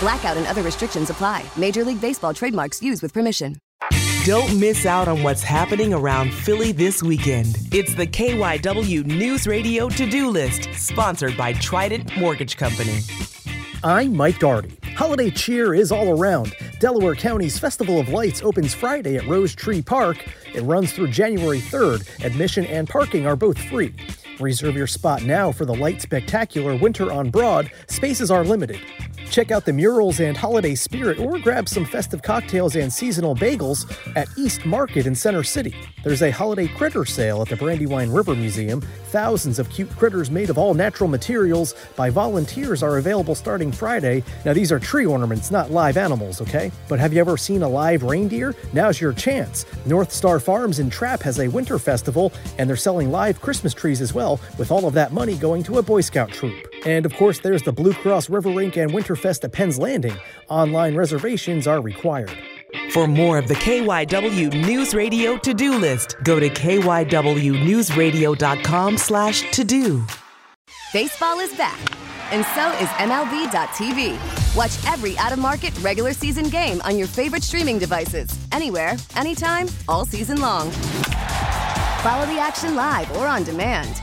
Blackout and other restrictions apply. Major League Baseball trademarks used with permission. Don't miss out on what's happening around Philly this weekend. It's the KYW News Radio to do list, sponsored by Trident Mortgage Company. I'm Mike Dougherty. Holiday cheer is all around. Delaware County's Festival of Lights opens Friday at Rose Tree Park. It runs through January 3rd. Admission and parking are both free. Reserve your spot now for the Light Spectacular Winter on Broad. Spaces are limited. Check out the murals and holiday spirit or grab some festive cocktails and seasonal bagels at East Market in Center City. There's a holiday critter sale at the Brandywine River Museum. Thousands of cute critters made of all natural materials by volunteers are available starting Friday. Now, these are tree ornaments, not live animals, okay? But have you ever seen a live reindeer? Now's your chance. North Star Farms in Trappe has a winter festival, and they're selling live Christmas trees as well, with all of that money going to a Boy Scout troop. And of course, there's the Blue Cross River Rink and Winterfest at Penn's Landing. Online reservations are required. For more of the KYW News Radio to-do list, go to kywnewsradio.com slash to-do. Baseball is back, and so is MLB.tv. Watch every out of market regular season game on your favorite streaming devices, anywhere, anytime, all season long. Follow the action live or on demand.